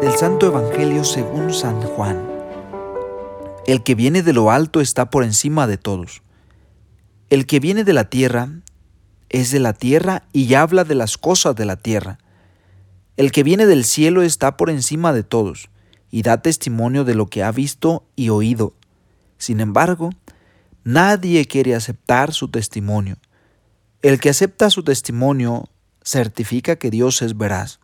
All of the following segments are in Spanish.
Del Santo Evangelio según San Juan. El que viene de lo alto está por encima de todos. El que viene de la tierra es de la tierra y habla de las cosas de la tierra. El que viene del cielo está por encima de todos y da testimonio de lo que ha visto y oído. Sin embargo, nadie quiere aceptar su testimonio. El que acepta su testimonio certifica que Dios es veraz,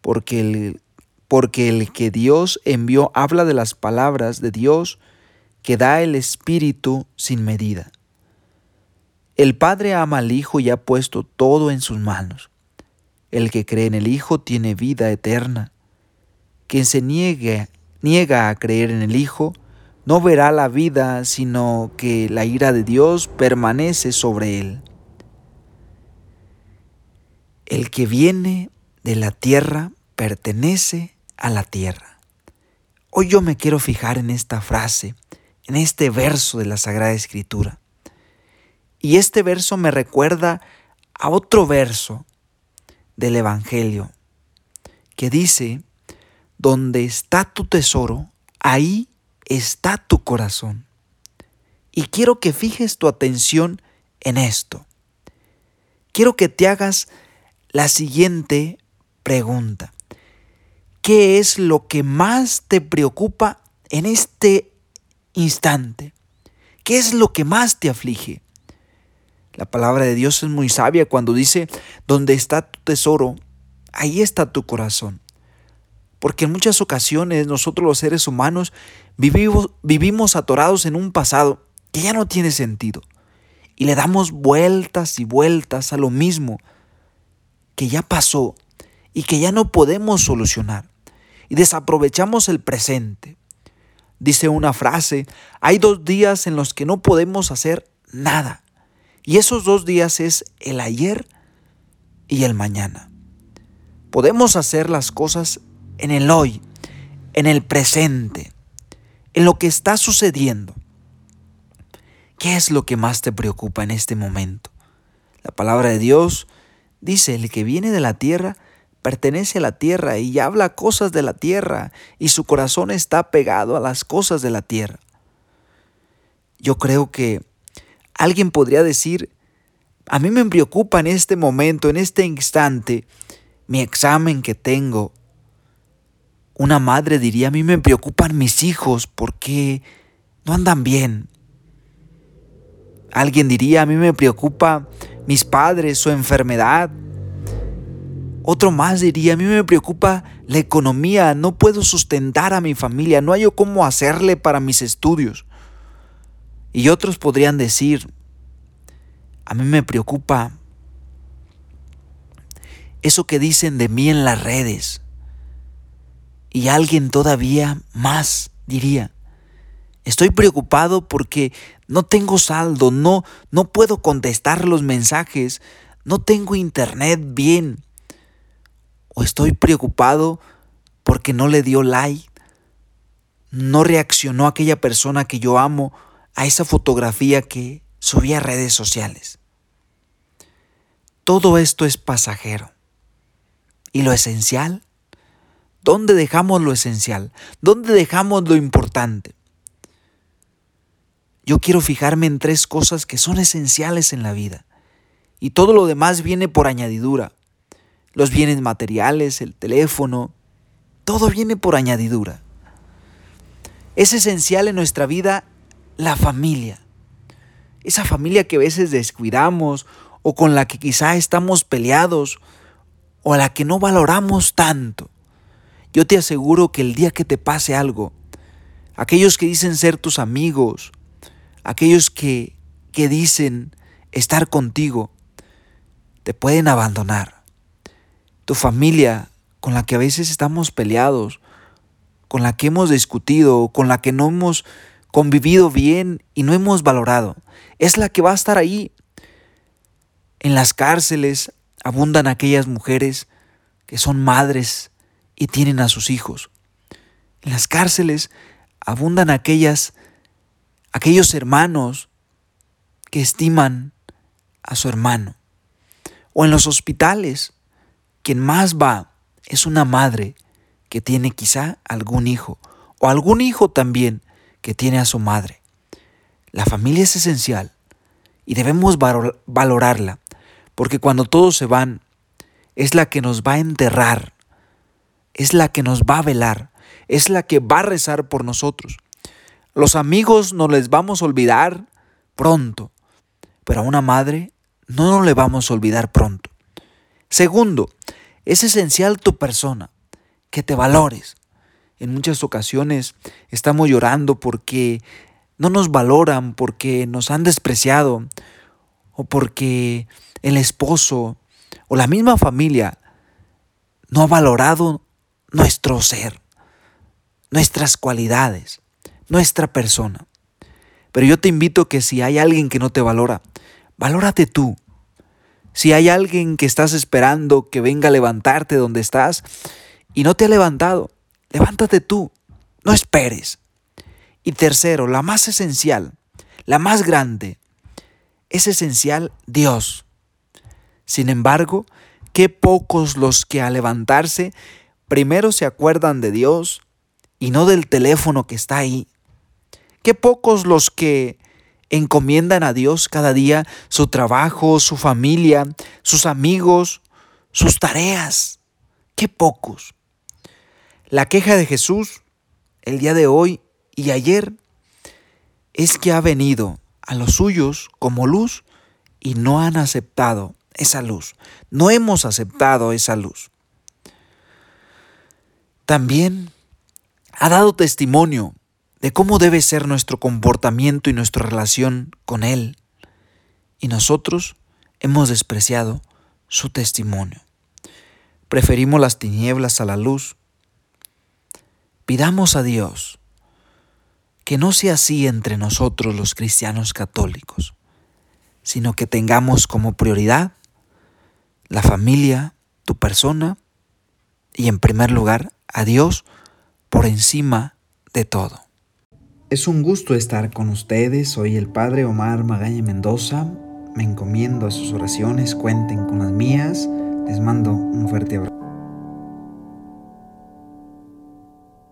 porque el, porque el que Dios envió habla de las palabras de Dios que da el Espíritu sin medida. El Padre ama al Hijo y ha puesto todo en sus manos. El que cree en el Hijo tiene vida eterna. Quien se niegue, niega a creer en el Hijo no verá la vida, sino que la ira de Dios permanece sobre él. El que viene de la tierra pertenece a la tierra. Hoy yo me quiero fijar en esta frase, en este verso de la Sagrada Escritura. Y este verso me recuerda a otro verso del Evangelio que dice, donde está tu tesoro, ahí está tu corazón. Y quiero que fijes tu atención en esto. Quiero que te hagas la siguiente pregunta. ¿Qué es lo que más te preocupa en este instante? ¿Qué es lo que más te aflige? La palabra de Dios es muy sabia cuando dice, donde está tu tesoro, ahí está tu corazón. Porque en muchas ocasiones nosotros los seres humanos vivimos, vivimos atorados en un pasado que ya no tiene sentido. Y le damos vueltas y vueltas a lo mismo que ya pasó y que ya no podemos solucionar. Y desaprovechamos el presente. Dice una frase, hay dos días en los que no podemos hacer nada. Y esos dos días es el ayer y el mañana. Podemos hacer las cosas en el hoy, en el presente, en lo que está sucediendo. ¿Qué es lo que más te preocupa en este momento? La palabra de Dios Dice, el que viene de la tierra pertenece a la tierra y habla cosas de la tierra y su corazón está pegado a las cosas de la tierra. Yo creo que alguien podría decir, a mí me preocupa en este momento, en este instante, mi examen que tengo. Una madre diría, a mí me preocupan mis hijos porque no andan bien. Alguien diría, a mí me preocupa mis padres, su enfermedad. Otro más diría, a mí me preocupa la economía, no puedo sustentar a mi familia, no hay cómo hacerle para mis estudios. Y otros podrían decir, a mí me preocupa eso que dicen de mí en las redes. Y alguien todavía más diría, estoy preocupado porque no tengo saldo, no, no puedo contestar los mensajes, no tengo internet bien. O estoy preocupado porque no le dio like, no reaccionó aquella persona que yo amo a esa fotografía que subí a redes sociales. Todo esto es pasajero. ¿Y lo esencial? ¿Dónde dejamos lo esencial? ¿Dónde dejamos lo importante? Yo quiero fijarme en tres cosas que son esenciales en la vida. Y todo lo demás viene por añadidura. Los bienes materiales, el teléfono, todo viene por añadidura. Es esencial en nuestra vida la familia. Esa familia que a veces descuidamos o con la que quizá estamos peleados o a la que no valoramos tanto. Yo te aseguro que el día que te pase algo, aquellos que dicen ser tus amigos, aquellos que, que dicen estar contigo, te pueden abandonar. Tu familia con la que a veces estamos peleados, con la que hemos discutido, con la que no hemos convivido bien y no hemos valorado, es la que va a estar ahí. En las cárceles abundan aquellas mujeres que son madres y tienen a sus hijos. En las cárceles abundan aquellas aquellos hermanos que estiman a su hermano. O en los hospitales, quien más va es una madre que tiene quizá algún hijo o algún hijo también que tiene a su madre. La familia es esencial y debemos valorarla, porque cuando todos se van, es la que nos va a enterrar, es la que nos va a velar, es la que va a rezar por nosotros. Los amigos no les vamos a olvidar pronto, pero a una madre no nos le vamos a olvidar pronto. Segundo, es esencial tu persona, que te valores. En muchas ocasiones estamos llorando porque no nos valoran, porque nos han despreciado o porque el esposo o la misma familia no ha valorado nuestro ser, nuestras cualidades, nuestra persona. Pero yo te invito que si hay alguien que no te valora, valórate tú. Si hay alguien que estás esperando que venga a levantarte donde estás y no te ha levantado, levántate tú, no esperes. Y tercero, la más esencial, la más grande, es esencial Dios. Sin embargo, qué pocos los que al levantarse primero se acuerdan de Dios y no del teléfono que está ahí. Qué pocos los que encomiendan a Dios cada día su trabajo, su familia, sus amigos, sus tareas. Qué pocos. La queja de Jesús el día de hoy y ayer es que ha venido a los suyos como luz y no han aceptado esa luz. No hemos aceptado esa luz. También ha dado testimonio de cómo debe ser nuestro comportamiento y nuestra relación con Él. Y nosotros hemos despreciado su testimonio. Preferimos las tinieblas a la luz. Pidamos a Dios que no sea así entre nosotros los cristianos católicos, sino que tengamos como prioridad la familia, tu persona y en primer lugar a Dios por encima de todo. Es un gusto estar con ustedes. Soy el Padre Omar Magaña Mendoza. Me encomiendo a sus oraciones. Cuenten con las mías. Les mando un fuerte abrazo.